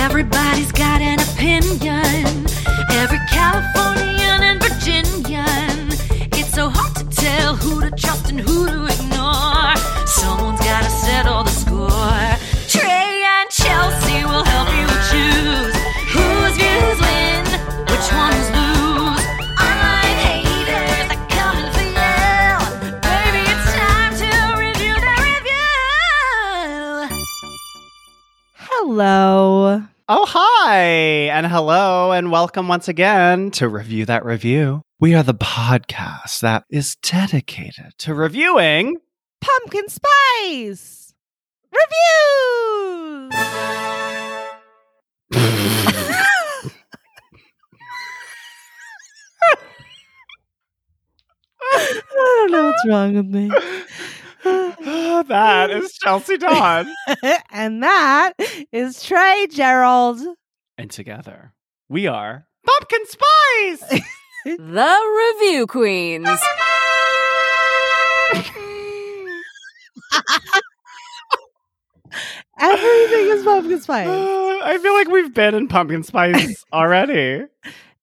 Everybody's got an opinion. Every Californian and Virginian. It's so hard to tell who to trust and who to ignore. Someone's gotta settle the score. Trey and Chelsey will help you choose whose views win, which ones lose. Online haters are coming for you. Baby, it's time to review the review. Hello. And hello, and welcome once again to Review That Review. We are the podcast that is dedicated to reviewing. Pumpkin spice reviews. I don't know what's wrong with me. that is Chelsey Donn. and that is Trey Gerrald. And together, we are Pumpkin Spice! The Review Queens. Everything is pumpkin spice. Uh, I feel like we've been in Pumpkin Spice already.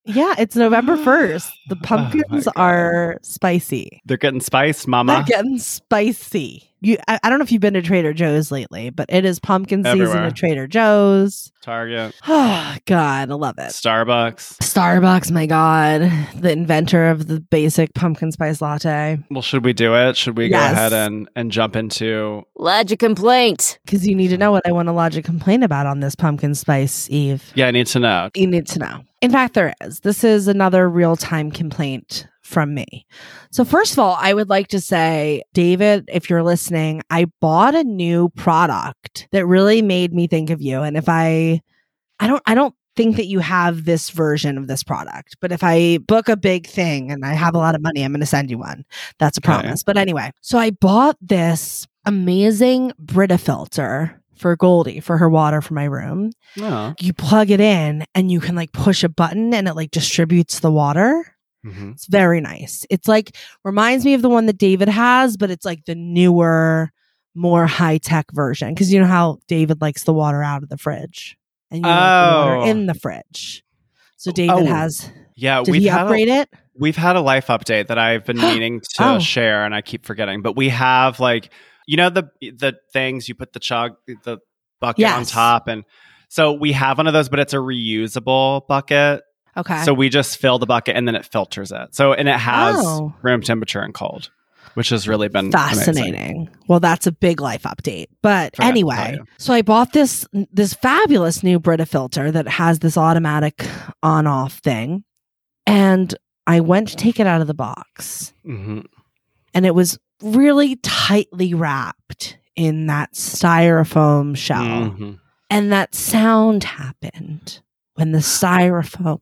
Yeah, it's November 1st. The Oh pumpkins God. are spicy. They're getting spiced, mama. They're getting spicy. You, I, I don't know if you've been to Trader Joe's lately, but it is pumpkin season at Trader Joe's. Target, Oh, God, I love it. Starbucks. Starbucks, my God, the inventor of the basic pumpkin spice latte. Well, should we do it? Should we go ahead and, and jump into Lodge a complaint. Because you need to know what I want to lodge a complaint about on this pumpkin spice eve. Yeah, I need to know. You need to know. In fact, there is. This is another real time complaint from me. So, first of all, I would like to say, David, if you're listening, I bought a new product that really made me think of you. And if I, I don't, I don't think that you have this version of this product, but if I book a big thing and I have a lot of money, I'm going to send you one. That's a oh, Okay. promise. But anyway, so I bought this amazing Brita filter for Goldie for her water for my room Oh. you plug it in and you can like push a button and it like distributes the water. Mhm. It's very nice. It's like reminds me of the one that David has, but it's like the newer, more high tech version. Cause you know how David likes the water out of the fridge and you like the Oh. water in the fridge. So David Oh, has, Yeah, did we've he had upgrade a, it? we've had a life update that I've been meaning to Oh. share, and I keep forgetting. But we have like you know the the things you put the chug the bucket on top, and so we have one of those, but it's a reusable bucket. Okay. So we just fill the bucket and then it filters it. So and it has Oh. room temperature and cold, which has really been amazing. fascinating. Well, that's a big life update. But tell anyway, so I bought this this fabulous new Brita filter that has this automatic on off thing, and I went to take it out of the box, Mhm. and it was really tightly wrapped in that styrofoam shell, Mhm. and that sound happened when the styrofoam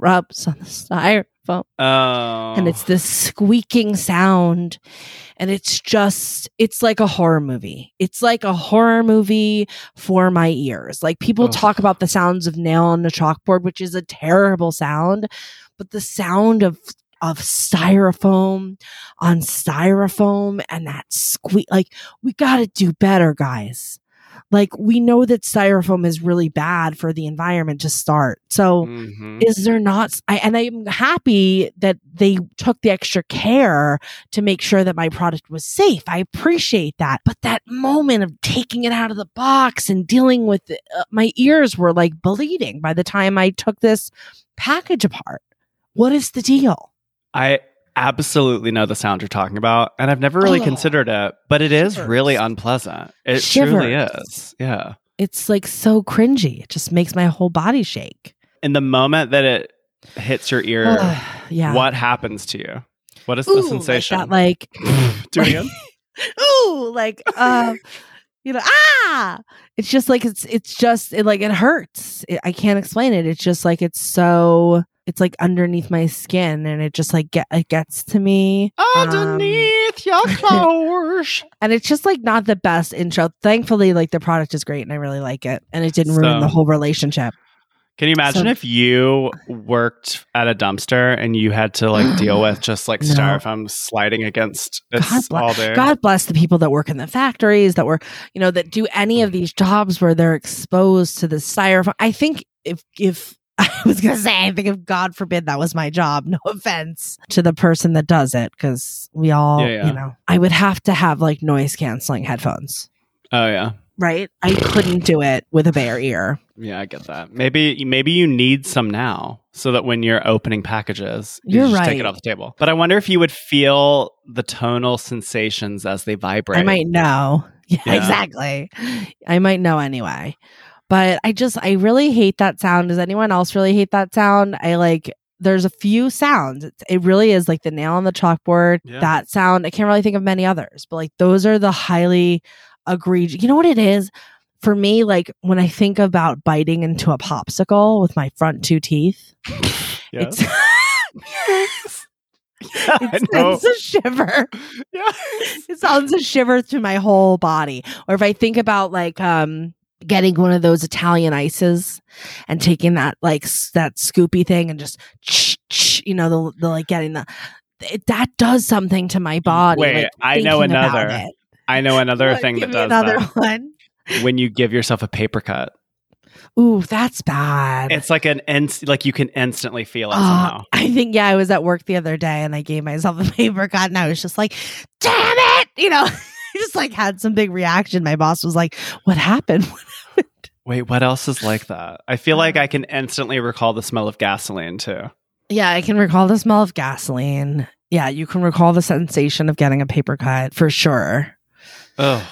rubs on the styrofoam. Oh, and it's this squeaking sound. And it's just it's like a horror movie. It's like a horror movie for my ears. Like people Ugh. talk about the sounds of nail on the chalkboard which is a terrible sound. But the sound of of styrofoam on styrofoam and that squeak like we got to do better guys like we know that styrofoam is really bad for the environment to start. So Mhm. is there not I, and i'm happy that they took the extra care to make sure that my product was safe. I appreciate that. But that moment of taking it out of the box and dealing with it, uh, my ears were like bleeding by the time i took this package apart. What is the deal? I absolutely know the sound you're talking about, and I've never really Oh. considered it, but it is Shivers. really unpleasant. It truly is. Yeah. it's like so cringy it just makes my whole body shake In the moment that it hits your ear, yeah what happens to you? What is Ooh, the like sensation? that, like Do it again. ooh, like um, you know, ah. It's just like it's it's just it like it hurts. It, I can't explain it. It's just like it's so it's like underneath my skin, and it just like get it gets to me. Um, Underneath your clothes. and it's just like not the best intro. Thankfully, like the product is great, and I really like it, and it didn't ruin So- the whole relationship. Can you imagine So- if you worked at a dumpster and you had to like deal with just like No. styrofoam sliding against God this bless- all day? God bless the people that work in the factories that were, you know, that do any of these jobs where they're exposed to the styrofoam. I think if if I was gonna say, I think if God forbid that was my job, no offense to the person that does it, because we all, Yeah, yeah. you know, I would have to have like noise canceling headphones, Oh yeah. right? I couldn't do it with a bare ear. Yeah, I get that. Maybe maybe you need some now so that when you're opening packages, you You're just take it off the table. But I wonder if you would feel the tonal sensations as they vibrate. I might know. Yeah, Yeah. exactly. I might know anyway. But I just, I really hate that sound. Does anyone else really hate that sound? I like, there's a few sounds. It, it really is like the nail on the chalkboard, Yeah. that sound. I can't really think of many others, but like those are the highly egregious. You know what it is? For me, like when I think about biting into a popsicle with my front two teeth, Yes. it's, I it sends a shiver. Yeah. it sounds a shiver through my whole body. Or if I think about like um getting one of those Italian ices and taking that like s- that scoopy thing and just you know the, the like getting the it, that does something to my body. Wait, like, I know another. I know another thing that me does another that. one. When you give yourself a paper cut. Ooh, that's bad. It's like an inst- like you can instantly feel it Oh, somehow. I think yeah, I was at work the other day and I gave myself a paper cut and I was just like, damn it, you know. I just like had some big reaction. My boss was like, "What happened?" Wait, what else is like that? I feel like I can instantly recall the smell of gasoline too. Yeah, I can recall the smell of gasoline. Yeah, you can recall the sensation of getting a paper cut for sure. Oh.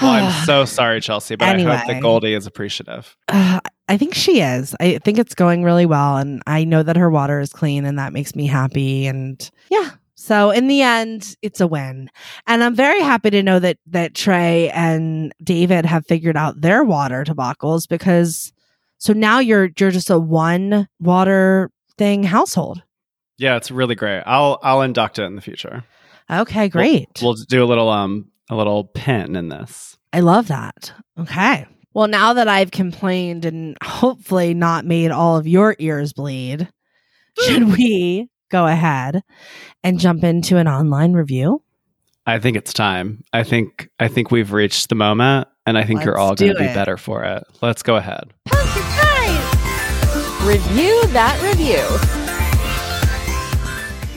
Well, I'm so sorry, Chelsey, but I hope that Goldie is appreciative. Uh, I think she is. I think it's going really well, and I know that her water is clean, and that makes me happy. And yeah, so in the end, it's a win. And I'm very happy to know that that Trey and David have figured out their water debacles because so now you're you're just a one water thing household. Yeah, it's really great. I'll I'll induct it in the future. Okay, great. We'll do a little um a little pin in this. I love that. Okay. Well, now that I've complained and hopefully not made all of your ears bleed, should we go ahead and jump into an online review? I think it's time. I think I think we've reached the moment and I think you're all going to be better for it. Let's go ahead. Pumpkin spice! Review that review.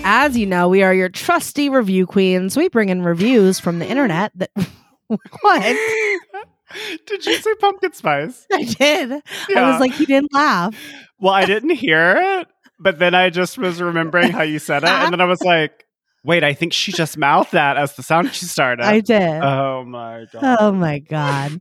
As you know, we are your trusty review queens. We bring in reviews from the internet that. what? Did you say pumpkin spice? I did. I was like, he didn't laugh. Well, I didn't hear it, but then I just was remembering how you said it, and then I was like, "Wait, I think she just mouthed that as the sound she started." I did. oh my god! Oh my God.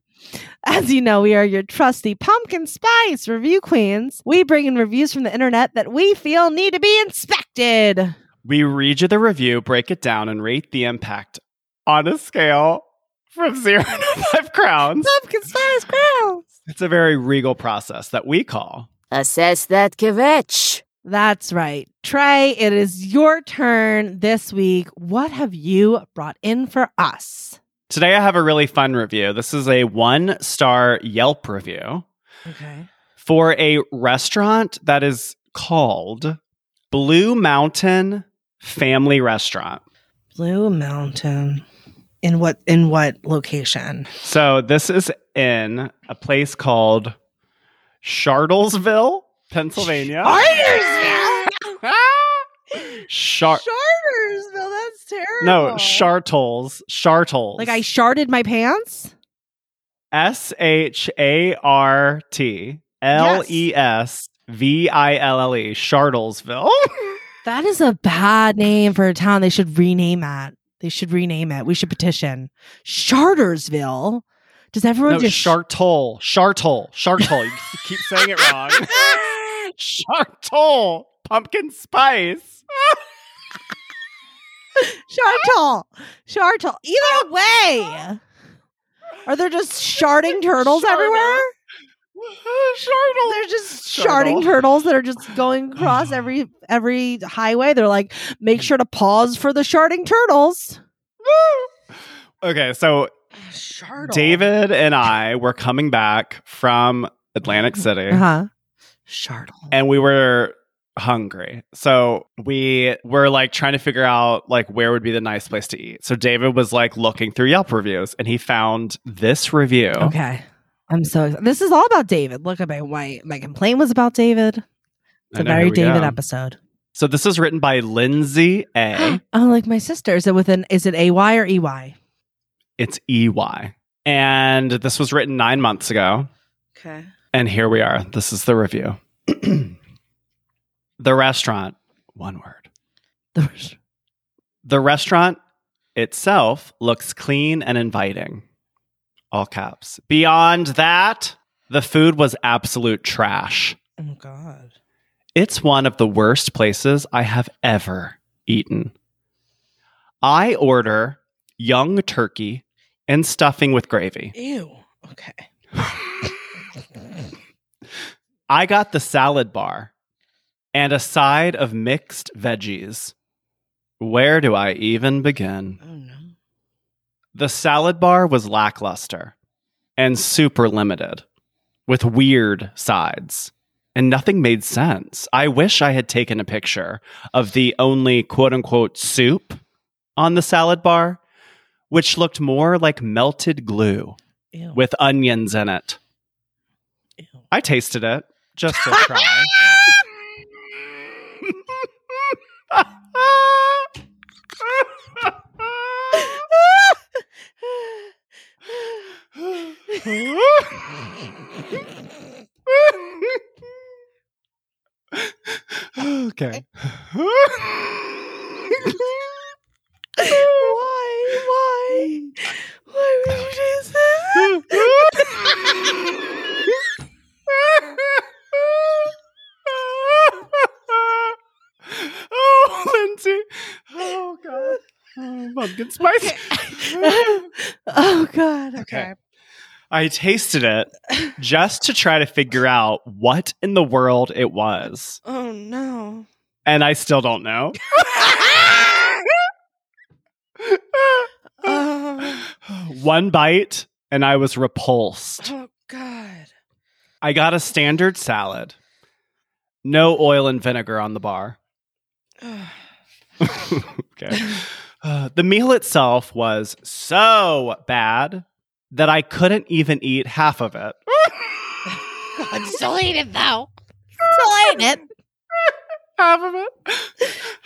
As you know, we are your trusty pumpkin spice review queens. We bring in reviews from the internet that we feel need to be inspected. We read you the review, break it down, and rate the impact on a scale from zero to five crowns. Pumpkin spice crowns. It's a very regal process that we call. Assess that kvetch. That's right. Trey, it is your turn this week. What have you brought in for us? Today, I have a really fun review. This is a one star Yelp review Okay. for a restaurant that is called Blue Mountain Family Restaurant. Blue Mountain. In what in what location? So this is in a place called Shartlesville, Pennsylvania. Artersville. Char- Chartersville. That's terrible. no, Chartles. Chartles. Like I sharted my pants? S H A R T L E S V I L L E. Shartlesville. That is a bad name for a town. They should rename that. They should rename it. We should petition. Chartersville. Does everyone no, just Chartol. Chartol. Chartol. You keep saying it wrong. Chartol. Pumpkin spice. Chartel? Chartel. Either way. Are there just sharding turtles everywhere? Chartle. They're just sharding turtles that are just going across every every highway. They're like, make sure to pause for the sharding turtles. Okay, so Shardle. David and I were coming back from Atlantic City Uh huh. And we were hungry. So we were like trying to figure out like where would be the nice place to eat. So David was like looking through Yelp reviews and he found this review. Okay. I'm so excited. This is all about David. Look at my my, my complaint was about David. It's I a know, very David go. episode. So this is written by Lindsay A. oh, like my sister. Is it with an is it AY or EY? it's EY. And this was written 9 months ago. Okay. And here we are. This is the review. the restaurant, one word. The restaurant itself looks clean and inviting. All caps. Beyond that, the food was absolute trash. oh God. It's one of the worst places I have ever eaten. I order young turkey and stuffing with gravy. Ew. Okay. I got the salad bar and a side of mixed veggies. Where do I even begin? Oh no. The salad bar was lackluster and super limited with weird sides, and nothing made sense. I wish I had taken a picture of the only quote unquote soup on the salad bar, which looked more like melted glue Ew. with onions in it. I tasted it just to try. okay. Why? Why? Why would you do this? oh, Lindsay. Oh, God. Oh, pumpkin spice. oh God. Okay. Okay. I tasted it just to try to figure out what in the world it was. Oh no. And I still don't know. Oh, One bite, and I was repulsed. oh God. I got a standard salad, no oil and vinegar on the bar. okay. Uh, the meal itself was so bad that I couldn't even eat half of it. God, still ate it though. Still ate it. half of it.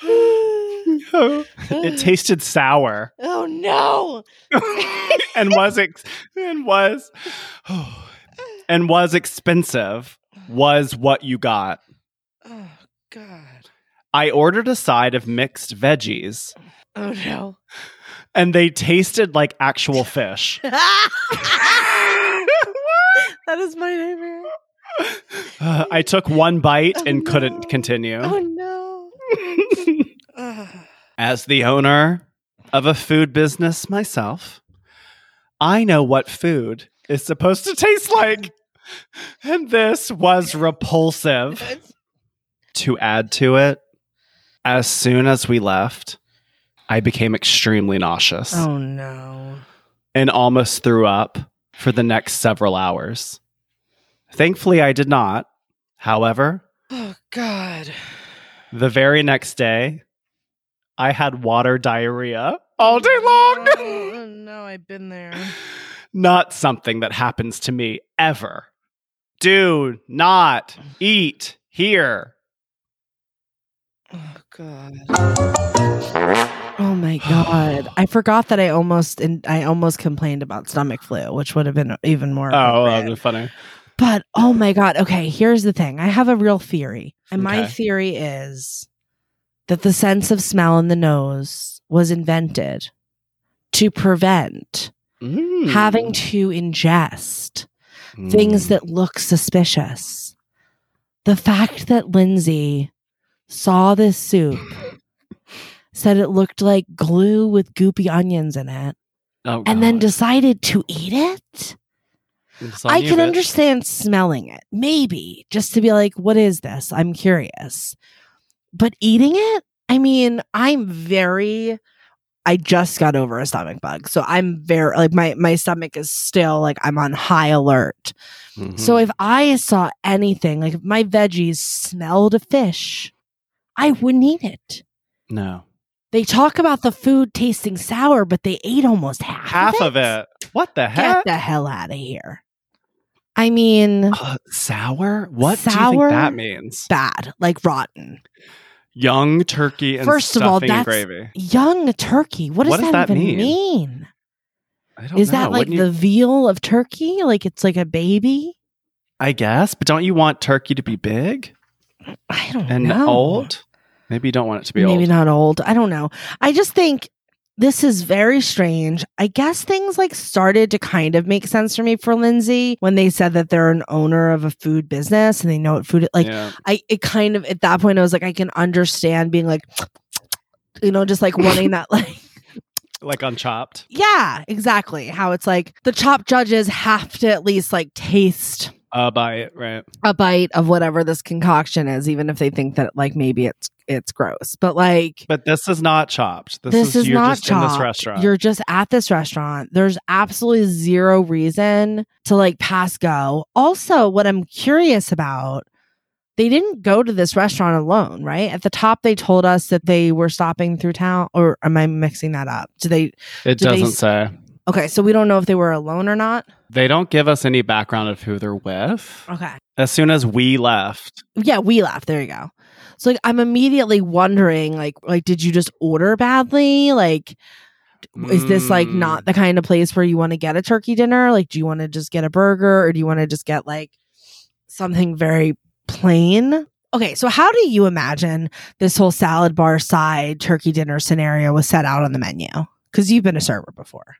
it tasted sour Oh no. and was ex- and was and was expensive. Was what you got. Oh God. I ordered a side of mixed veggies, Oh no. And they tasted like actual fish. that is my nightmare. Uh, I took one bite Oh, and no. couldn't continue. Oh no. As the owner of a food business myself, I know what food is supposed to taste like. And this was repulsive. To add to it, as soon as we left, I became extremely nauseous oh no. and almost threw up for the next several hours. Thankfully, I did not. However, Oh God. the very next day, I had water diarrhea all day long. Oh no, I've been there. not something that happens to me ever. Do not eat here. Oh God. Oh my God. I forgot that I almost and I almost complained about stomach flu, which would have been even more. Oh, appropriate. that'd be funny. But oh my God. Okay, here's the thing. I have a real theory. And my theory is that the sense of smell in the nose was invented to prevent Mm. having to ingest things Mm. that look suspicious. The fact that Lindsay saw this soup, said it looked like glue with goopy onions in it, Oh, and then decided to eat it. I can understand smelling it, maybe just to be like, what is this? I'm curious. But eating it, I mean, I'm very I just got over a stomach bug. So I'm very like my my stomach is still like I'm on high alert. Mhm. So if I saw anything, like if my veggies smelled of fish, I wouldn't eat it. no, They talk about the food tasting sour, but they ate almost half, half of it. What the Get the hell out of here. I mean, Uh, sour? What do you Sour? think that means? bad, like rotten. Young turkey and First of all, stuffing and that's- gravy. Young turkey. What does, What does that, that even mean? mean? I don't know. Is know. that like Wouldn't you- the veal of turkey? Like it's like a baby? I guess, but don't you want turkey to be big I don't and know. old? Maybe you don't want it to be old. Maybe old. not old. I don't know. I just think this is very strange. I guess things like started to kind of make sense for me for Lindsay when they said that they're an owner of a food business and they know what food like yeah. I it kind of at that point I was like I can understand being like you know just like wanting that like like unchopped. yeah, exactly. How it's like the top judges have to at least like taste Uh, bite, right? a bite of whatever this concoction is, even if they think that like maybe it's it's gross. But like But this is not chopped. This, this, is, is you're not just in this chopped. restaurant. You're just at this restaurant. There's absolutely zero reason to like pass go. Also, what I'm curious about, they didn't go to this restaurant alone, right? At the top, they told us that they were stopping through town, or am I mixing that up? Do they? it do doesn't s- say. Okay, so we don't know if they were alone or not. They don't give us any background of who they're with. Okay. As soon as we left, Yeah, we left. There you go. So like I'm immediately wondering like like did you just order badly? Like is this like Mm. not the kind of place where you want to get a turkey dinner? Like do you want to just get a burger or do you want to just get like something very plain? Okay, so how do you imagine this whole salad bar side turkey dinner scenario was set out on the menu? Cuz you've been a server before.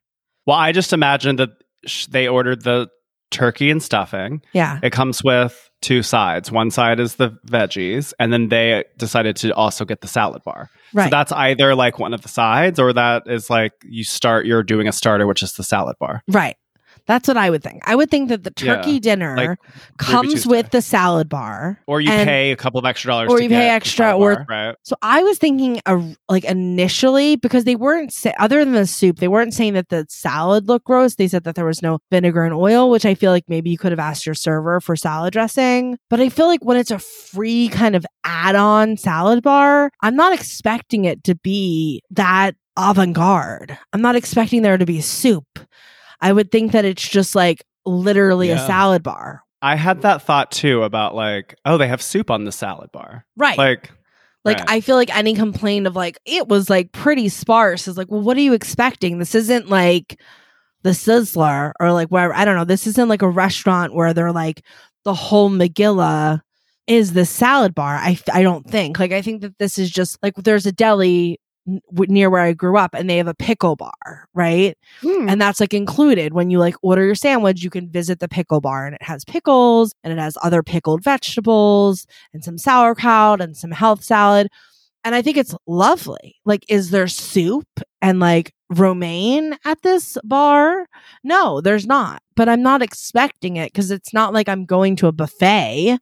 Well, I just imagined that sh- they ordered the turkey and stuffing. Yeah. It comes with two sides. One side is the veggies, and then they decided to also get the salad bar. So that's either like one of the sides, or that is like you start. You're doing a starter, which is the salad bar. right. That's what I would think. I would think that the Yeah, turkey dinner like comes with the salad bar Or you and- pay a couple of extra dollars, or you pay extra, or- bar, right. So I was thinking, uh, like initially, because they weren't sa- other than the soup, they weren't saying that the salad looked gross. They said that there was no vinegar and oil, which I feel like maybe you could have asked your server for salad dressing. But I feel like when it's a free kind of add-on salad bar, I'm not expecting it to be that avant-garde. I'm not expecting there to be soup. I would think that it's just like literally a salad bar. I had that thought too about like, oh, they have soup on the salad bar. Right. Like, Like Right. I feel like any complaint of like it was like pretty sparse is like, well, what are you expecting? This isn't like the Sizzler or like where I don't know. This isn't like a restaurant where they're like the whole Megillah is the salad bar. I I don't think like I think that this is just like there's a deli near where I grew up and they have a pickle bar, right? hmm. And that's like included when you like order your sandwich, you can visit the pickle bar and it has pickles and it has other pickled vegetables and some sauerkraut and some health salad. And I think it's lovely. Like, is there soup and like romaine at this bar? No, there's not. But I'm not expecting it because it's not like I'm going to a buffet.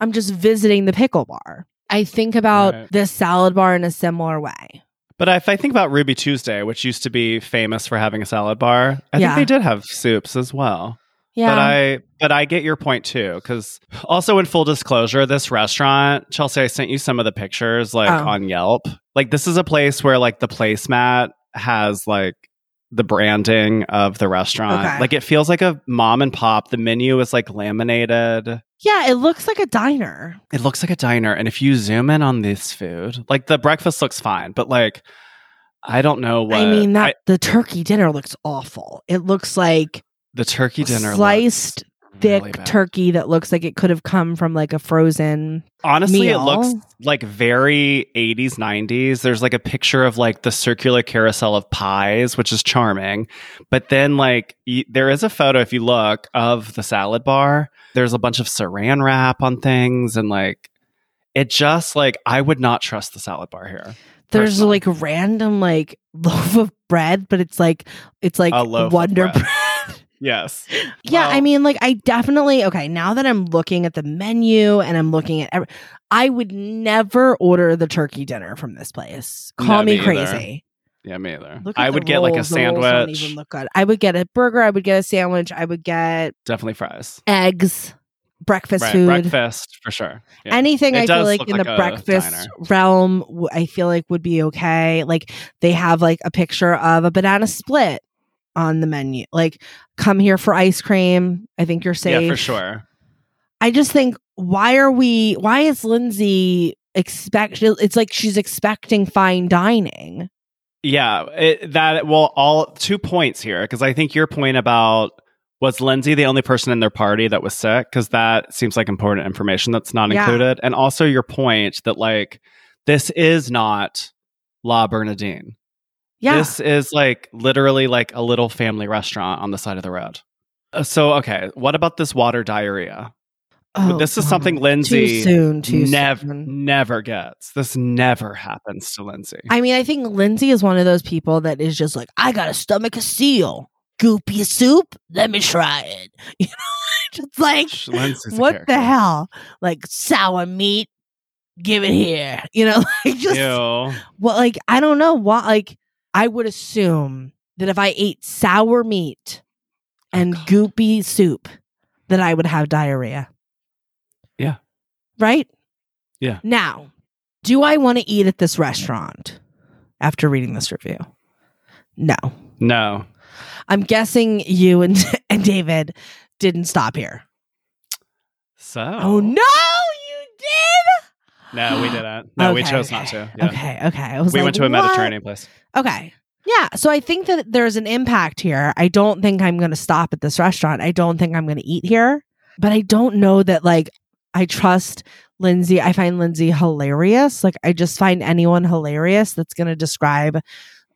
I'm just visiting the pickle bar. I think about Right. this salad bar in a similar way. But if I think about Ruby Tuesday, which used to be famous for having a salad bar, I Yeah. think they did have soups as well. Yeah. But I but I get your point too cuz also in full disclosure this restaurant Chelsey I sent you some of the pictures like Oh. on Yelp. Like this is a place where like the placemat has like the branding of the restaurant. Okay. Like it feels like a mom and pop. The menu is like laminated. yeah, it looks like a diner. It looks like a diner and if you zoom in on this food, like the breakfast looks fine, but like I don't know what I mean that I- the turkey dinner looks awful. It looks like the turkey dinner sliced looks Mm, thick really turkey that looks like it could have come from like a frozen. Honestly, meal. it looks like very 80s, 90s. There's like a picture of like the circular carousel of pies, which is charming. But then, like, y- there is a photo, if you look, of the salad bar. There's a bunch of saran wrap on things. And like, it just like, I would not trust the salad bar here. There's Personally. like random like loaf of bread, but it's like it's like A loaf Wonder bread. Bread. Yes. yeah, I mean, like I definitely okay. Now that I'm looking at the menu and I'm looking at, every, I would never order the turkey dinner from this place. Call No, me me either. crazy. Yeah, me either. I would get like a rolls. Rolls sandwich. even look good. I would get a burger. I would get a sandwich. I would get Definitely fries. eggs, breakfast Right, food. breakfast for sure. Yeah. Anything It I feel like in like the breakfast diner. realm, I feel like would be okay. Like they have like a picture of a banana split on the menu. Like, come here for ice cream. I think you're safe. Yeah, for sure. I just think why are we? Why is Lindsay expect? It's like she's expecting fine dining. Yeah, it, that well, all two points here because I think your point about was Lindsay the only person in their party that was sick because that seems like important information that's not Yeah. included, and also your point that like this is not La Bernadine. Yeah, This is like literally like a little family restaurant on the side of the road. Uh, So okay, what about this water diarrhea? Oh, this is something too Lindsay soon. Too never soon. never gets. This never happens to Lindsay. I mean, I think Lindsay is one of those people that is just like, I got to stomach a seal. Goopy soup? Let me try it. You know, like, Lindsay's what the hell? Like sour meat? Give it here. You know, like just, Ew. well, like, I don't know what, like, I would assume that if I ate sour meat oh, and Oh, goopy soup, that I would have diarrhea. Yeah. Right? Yeah. Now, do I want to eat at this restaurant after reading this review? No. No. I'm guessing you and, and David didn't stop here. So. Oh, no, you did. No, we didn't. No, we chose okay. not to. Yeah. Okay, okay. We like, went to a "What?" Mediterranean place. Okay. Yeah. So I think that there's an impact here. I don't think I'm going to stop at this restaurant. I don't think I'm going to eat here. But I don't know that, like, I trust Lindsay. I find Lindsay hilarious. Like, I just find anyone hilarious that's going to describe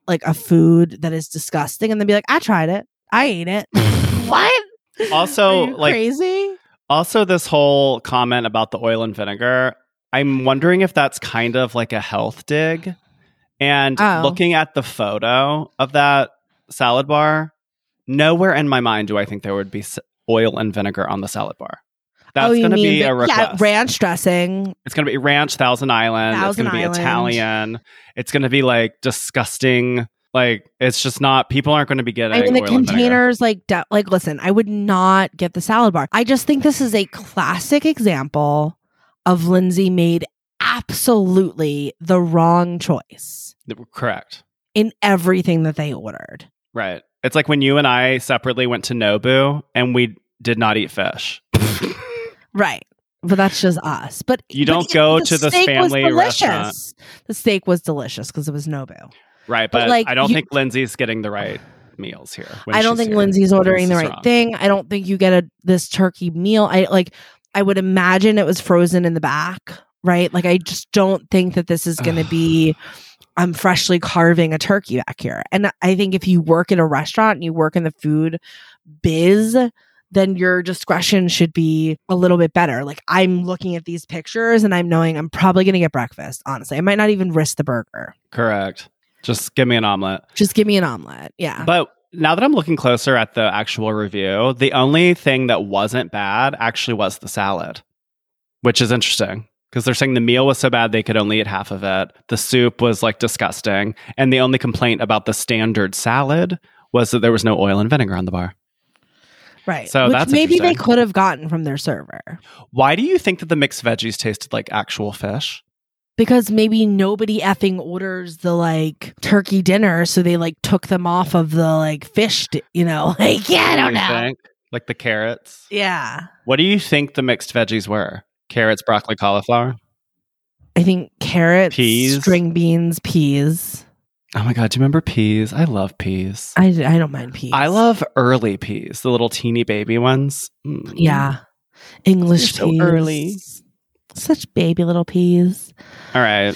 like a food that is disgusting and then be like, I tried it. I ate it. what? Also, like- crazy. Also, this whole comment about the oil and vinegar, I'm wondering if that's kind of like a health dig. And Oh. looking at the photo of that salad bar, nowhere in my mind do I think there would be oil and vinegar on the salad bar. That's Oh, going to be the- a request. Yeah, ranch dressing. It's going to be ranch Thousand Island. Thousand it's going to be Italian. It's going to be like disgusting. Like it's just not. People aren't going to be getting. I mean, the oil and vinegar. containers, like, de- like, listen, I would not get the salad bar. I just think this is a classic example of Lindsay made absolutely the wrong choice Correct. in everything that they ordered. Right. It's like when you and I separately went to Nobu and we did not eat fish. Right. But that's just us. But You don't it- go to the family restaurant. The steak was delicious because it was Nobu. Right. But, But, like, I don't you- think Lindsay's getting the right meals here. I don't think here. Lindsay's ordering the right wrong. thing. I don't think you get a this turkey meal. I like I would imagine it was frozen in the back, right? Like I just don't think that this is going to be I'm freshly carving a turkey back here. And I think if you work in a restaurant and you work in the food biz, then your discretion should be a little bit better. Like I'm looking at these pictures and I'm knowing I'm probably going to get breakfast, honestly. I might not even risk the burger. Correct. Just give me an omelet. Just give me an omelet. Yeah. But now that I'm looking closer at the actual review, the only thing that wasn't bad actually was the salad, which is interesting because they're saying the meal was so bad they could only eat half of it. The soup was like disgusting. And the only complaint about the standard salad was that there was no oil and vinegar on the bar. right. so Which that's maybe they could have gotten from their server. Why do you think that the mixed veggies tasted like actual fish? Because maybe nobody effing orders the like turkey dinner so they like took them off of the like fish di- you know like yeah i don't know think? Like the carrots. yeah What do you think the mixed veggies were? Carrots, broccoli, cauliflower? i think carrots Peas? string beans peas Oh my God. Do you remember peas? I love peas. i, I don't mind peas I love early peas, the little teeny baby ones. Mm. yeah english They're so peas early. Such baby little peas All right.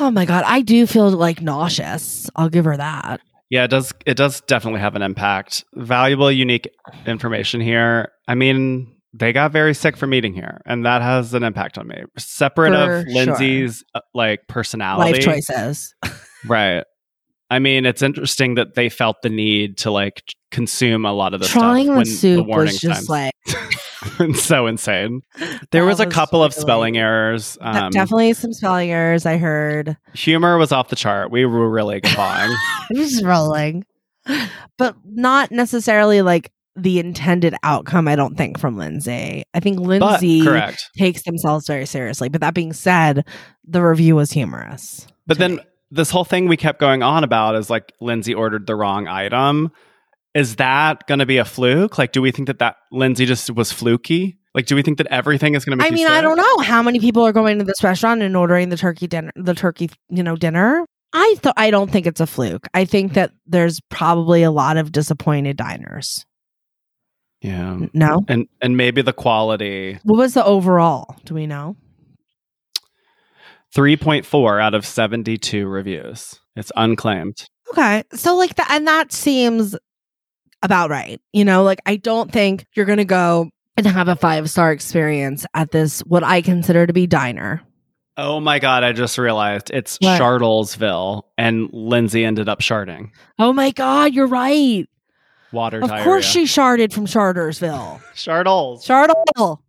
oh my god i do feel like nauseous i'll give her that Yeah, it does it does definitely have an impact. Valuable, unique information here. I mean, they got very sick from eating here, and that has an impact on me. Separate For of. Lindsay's uh, like personality. life choices Right. I mean, it's interesting that they felt the need to like consume a lot of the trying stuff the when soup the was just times. like so insane. There That was a was couple of spelling errors. Um, definitely some spelling errors. I heard. Humor was off the chart. We were really. I'm just rolling, but not necessarily like the intended outcome. I don't think from Lindsay. I think Lindsay correct. takes themselves very seriously. But that being said, the review was humorous. But then me. this whole thing we kept going on about is like Lindsay ordered the wrong item. Is that going to be a fluke? Like, do we think that that Lindsay just was fluky? Like, do we think that everything is going to be? I mean, I don't know how many people are going to this restaurant and ordering the turkey dinner, the turkey, you know, dinner. I thought I don't think it's a fluke. I think that there's probably a lot of disappointed diners. Yeah, No, and and maybe the quality what was the overall? Do we know? three point four out of seventy two reviews. It's unclaimed. Okay, so like that, and that seems about right. You know, like I don't think you're gonna go and have a five star experience at this what I consider to be diner. Oh my god! I just realized it's What? Shartlesville, and Lindsay ended up sharding. Oh my god, you're right. Water Of diarrhea. course, she sharded from Chartersville. Chartles. Shardle. All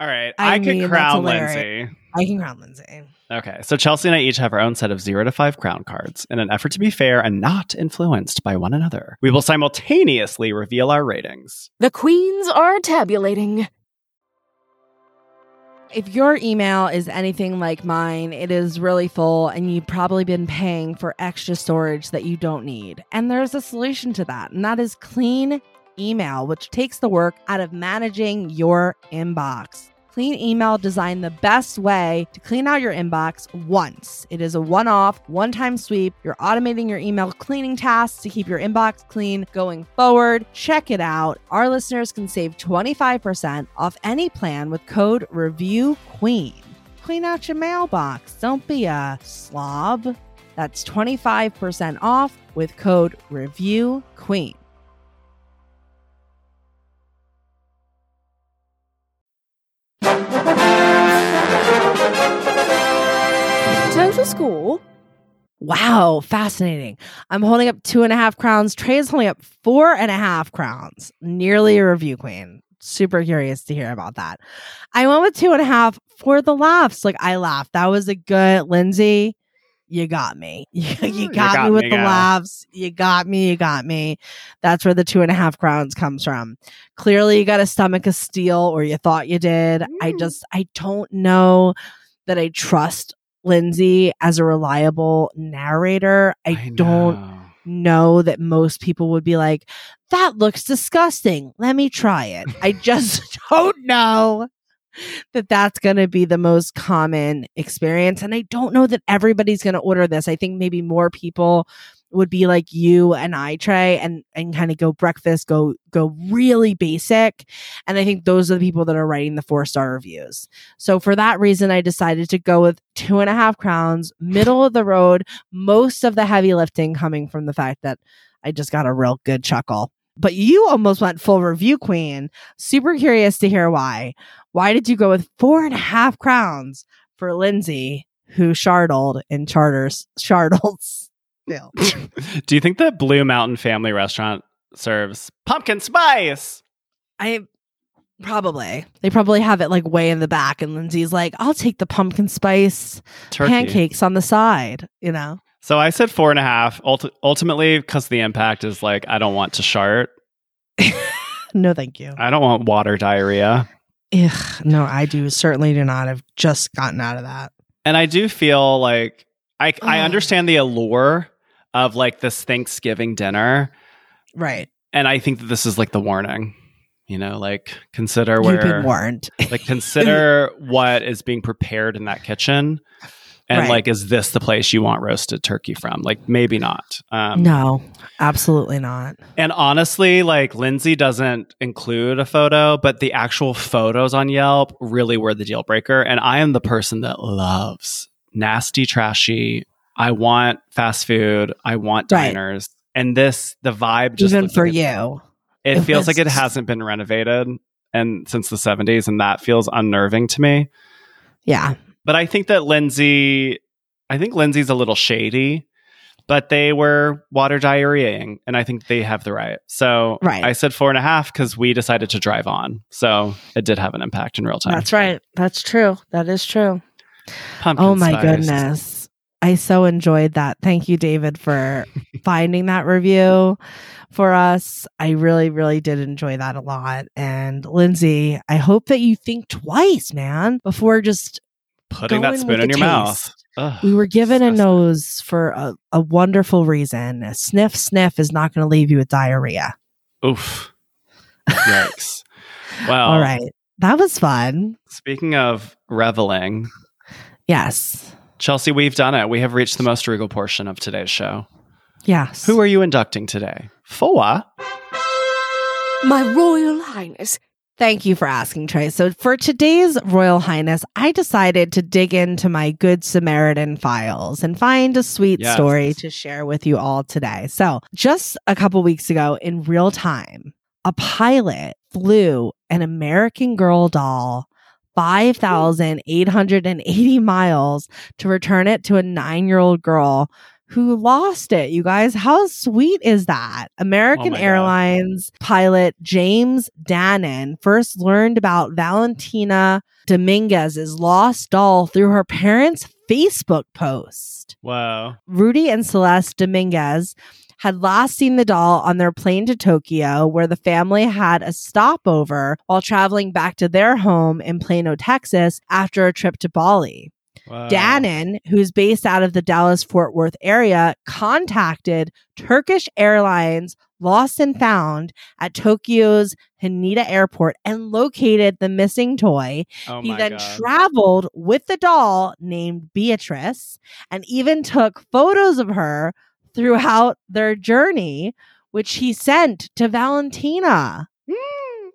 right, I I, mean, could crown. Lindsay. I can crown Lindsay. Okay, so Chelsey and I each have our own set of zero to five crown cards in an effort to be fair and not influenced by one another. We will simultaneously reveal our ratings. The queens are tabulating. If your email is anything like mine, it is really full and you've probably been paying for extra storage that you don't need. And there's a solution to that, and that is clean email, which takes the work out of managing your inbox. Clean email designed the best way to clean out your inbox once. It is a one off, one time sweep. You're automating your email cleaning tasks to keep your inbox clean going forward. Check it out. Our listeners can save 25% off any plan with code Review Queen. Clean out your mailbox. Don't be a slob. That's 25% off with code Review Queen. Total score Wow, fascinating. I'm holding up two and a half crowns. Trey is holding up four and a half crowns. Nearly a review queen. Super curious to hear about that. I went with two and a half for the laughs. Like I laughed. That was a good Lindsay. You got me. You, you got, got me with me, the gal. laughs. You got me. You got me. That's where the two and a half crowns comes from. Clearly, you got a stomach of steel, or you thought you did. I Mm. just, I don't know that I trust Lindsay as a reliable narrator. I, don't know. know that most people would be like, that looks disgusting. Let me try it. I just don't know that that's going to be the most common experience. And I don't know that everybody's going to order this. I think maybe more people would be like you and I, Trey, and and kind of go breakfast, go go really basic. And I think those are the people that are writing the four star reviews. So for that reason, I decided to go with two and a half crowns, middle of the road. Most of the heavy lifting coming from the fact that I just got a real good chuckle. But you almost went full review queen. Super curious to hear why. Why did you go with four and a half crowns for Lindsay, who shardled in charters shardles? Still. Do you think the Blue Mountain Family Restaurant serves pumpkin spice? I probably they probably have it like way in the back, and Lindsay's like, "I'll take the pumpkin spice Turkey. pancakes on the side." You know, So I said four and a half. Ulti- ultimately, because the impact is like I don't want to shart. no, thank you. I don't want water diarrhea. Ugh, no, I do certainly do not. I've just gotten out of that. And I do feel like I I understand the allure of like this Thanksgiving dinner, Right, and I think that this is like the warning. You know, like consider where you've been warned. like consider what is being prepared in that kitchen. And Right. like, is this the place you want roasted turkey from? Like, maybe not. Um, no, absolutely not. And honestly, like Lindsay doesn't include a photo, but the actual photos on Yelp really were the deal breaker. And I am the person that loves nasty, trashy. I want fast food. I want Right. diners. And this, the vibe just Even for like you, it it feels like it hasn't been renovated and since the 70s, and that feels unnerving to me. yeah, But I think that Lindsay, I think Lindsay's a little shady. but they were water diarrheaing, and I think they have the right. So Right. I said four and a half because we decided to drive on. So it did have an impact in real time. That's right. That's true. That is true. Pumpkin oh my spice. goodness. I so enjoyed that. Thank you, David, for finding that review for us. I really, really did enjoy that a lot. And Lindsay, I hope that you think twice, man, before just Putting that spoon in your mouth. Ugh, we were given a nose for a, a wonderful reason. A sniff, sniff is not going to leave you with diarrhea. Oof. Yikes. well, All right. That was fun. Speaking of reveling, Yes. Chelsey, we've done it. We have reached the most regal portion of today's show. Yes. Who are you inducting today? For My Royal Highness. Thank you for asking, Trey. So, for today's Royal Highness, I decided to dig into my Good Samaritan files and find a sweet Yes. story to share with you all today. So, just a couple weeks ago, in real time, a pilot flew an American Girl doll 5,880 miles to return it to a nine year old girl who lost it. You guys, how sweet is that? American Oh my God. Airlines pilot James Dannon first learned about Valentina Dominguez's lost doll through her parents' Facebook post. Wow. Rudy and Celeste Dominguez had last seen the doll on their plane to Tokyo, where the family had a stopover while traveling back to their home in Plano, Texas, after a trip to Bali. wow. Dannon, who's based out of the Dallas Fort Worth area, contacted Turkish Airlines Lost and Found at Tokyo's Haneda Airport and located the missing toy. Oh he then God. traveled with the doll named Beatrice and even took photos of her throughout their journey, which he sent to Valentina. Mm.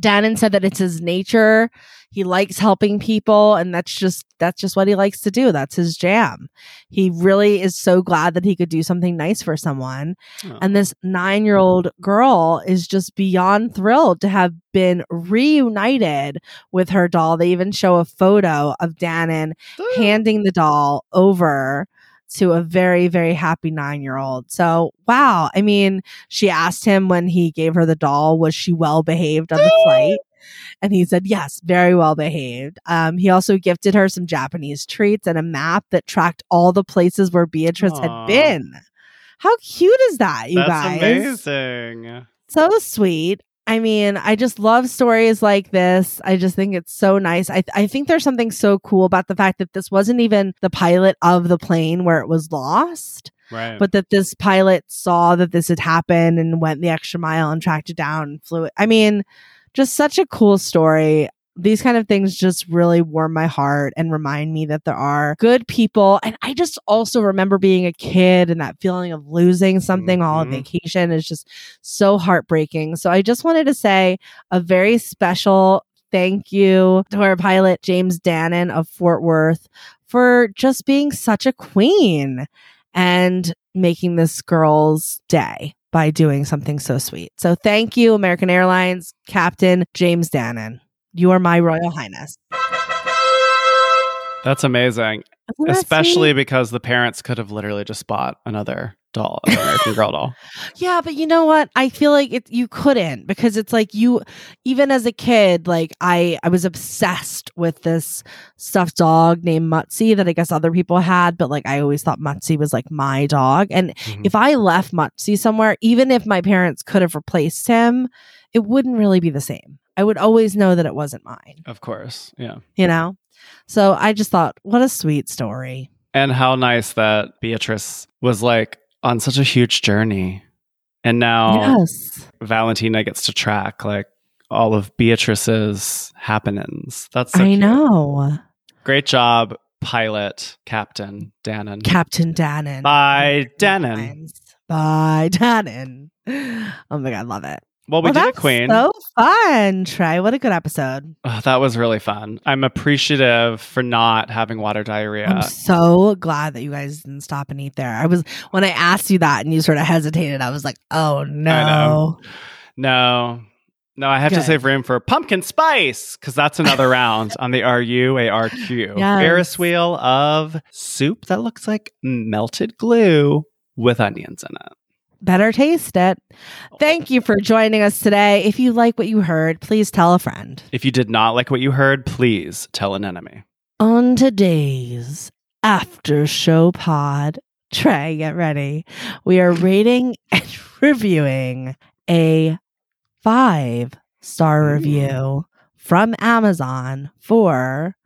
Dannon said that it's his nature. He likes helping people and that's just that's just what he likes to do. That's his jam. He really is so glad that he could do something nice for someone. Oh. And this 9-year-old girl is just beyond thrilled to have been reunited with her doll. They even show a photo of Dannon handing the doll over to a very, very happy nine year old. So, wow. I mean, she asked him when he gave her the doll, was she well behaved on the flight? And he said, yes, very well behaved. Um, he also gifted her some Japanese treats and a map that tracked all the places where Beatrice Aw. had been. How cute is that, you That's guys? amazing. so sweet. I mean, I just love stories like this. I just think it's so nice. I, I think there's something so cool about the fact that this wasn't even the pilot of the plane where it was lost, Right. but that this pilot saw that this had happened and went the extra mile and tracked it down and flew it. I mean, just such a cool story. These kind of things just really warm my heart and remind me that there are good people. And I just also remember being a kid and that feeling of losing something all on mm-hmm. vacation is just so heartbreaking. So I just wanted to say a very special thank you to our pilot, James Dannon of Fort Worth, for just being such a queen and making this girl's day by doing something so sweet. So thank you, American Airlines Captain James Dannon. You are my Royal Highness. That's amazing. That Especially sweet? because the parents could have literally just bought another doll, American Girl doll. Yeah, but you know what? I feel like it you couldn't because it's like you even as a kid, like I I was obsessed with this stuffed dog named Mutsy that I guess other people had, but like I always thought Mutsy was like my dog. And Mhm. if I left Mutsy somewhere, even if my parents could have replaced him, it wouldn't really be the same. I would always know that it wasn't mine, Of course. Yeah. you know? So I just thought, what a sweet story. And how nice that Beatrice was like on such a huge journey. And now Yes. Valentina gets to track like all of Beatrice's happenings. That's so I cute. know. Great job, pilot Captain Dannon. Captain Dannon. By Dannon. By Dannon. Oh my god, love it. Well, we well, did it, Queen. So fun, Trey. What a good episode. Oh, that was really fun. I'm appreciative for not having water diarrhea. I'm so glad that you guys didn't stop and eat there. I was when I asked you that and you sort of hesitated. I was like, oh no. No. No, I have to save room for pumpkin spice because that's another round on the RUARQ. Yes. Ferris wheel of soup that looks like melted glue with onions in it. Better taste it. Oh. Thank you for joining us today. If you like what you heard, please tell a friend. If you did not like what you heard, please tell an enemy. On today's after show pod, Trey, get ready. We are rating and reviewing a five star review from Amazon for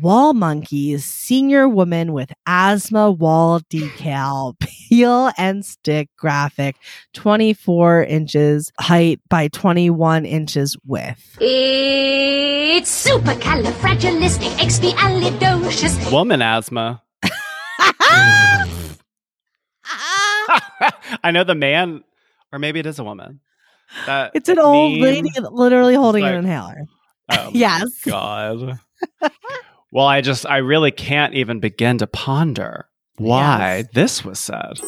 Wall Monkeys Senior Woman with Asthma Wall Decal Peel and Stick Graphic 24 inches height by 21 inches width. It's supercalifragilisticexpialidocious. Woman asthma. I know the man, or maybe it is a woman. That It's an old lady literally holding like- an inhaler. Oh Yes. God. Well, I just, I really can't even begin to ponder why Yes. this was said.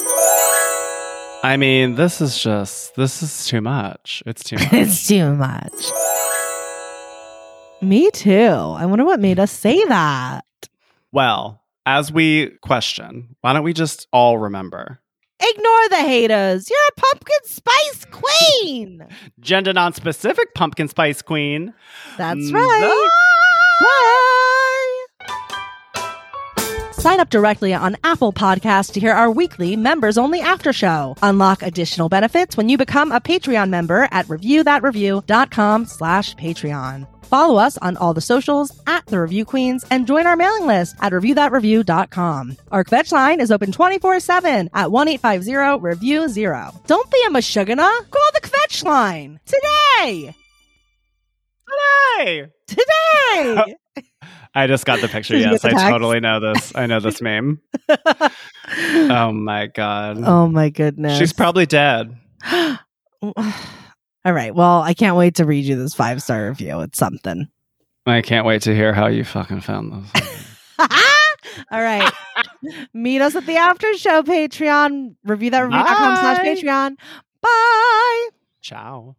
I mean, this is just, this is too much. It's too much. it's too much. Me too. I wonder what made us say that. well, as we question, why don't we just all remember? Ignore the haters. You're a pumpkin spice queen. Gender non-specific pumpkin spice queen. That's right. Bye. Sign up directly on Apple Podcasts to hear our weekly members only after show. Unlock additional benefits when you become a Patreon member at reviewthatreview.com slash Patreon. Follow us on all the socials at The Review Queens and join our mailing list at reviewthatreview.com. Our fetch line is open 24-7 at 1-850-REVIEW-0. Don't be a mashugana. Call the fetch line today. Hey! Today. I just got the picture. Yes, the I totally know this. I know this meme. Oh my god. oh my goodness. She's probably dead. All right. Well, I can't wait to read you this five star review. It's something. I can't wait to hear how you fucking found this. All right. Meet us at the after show Patreon. Review that review.com slash Patreon. Bye. Ciao.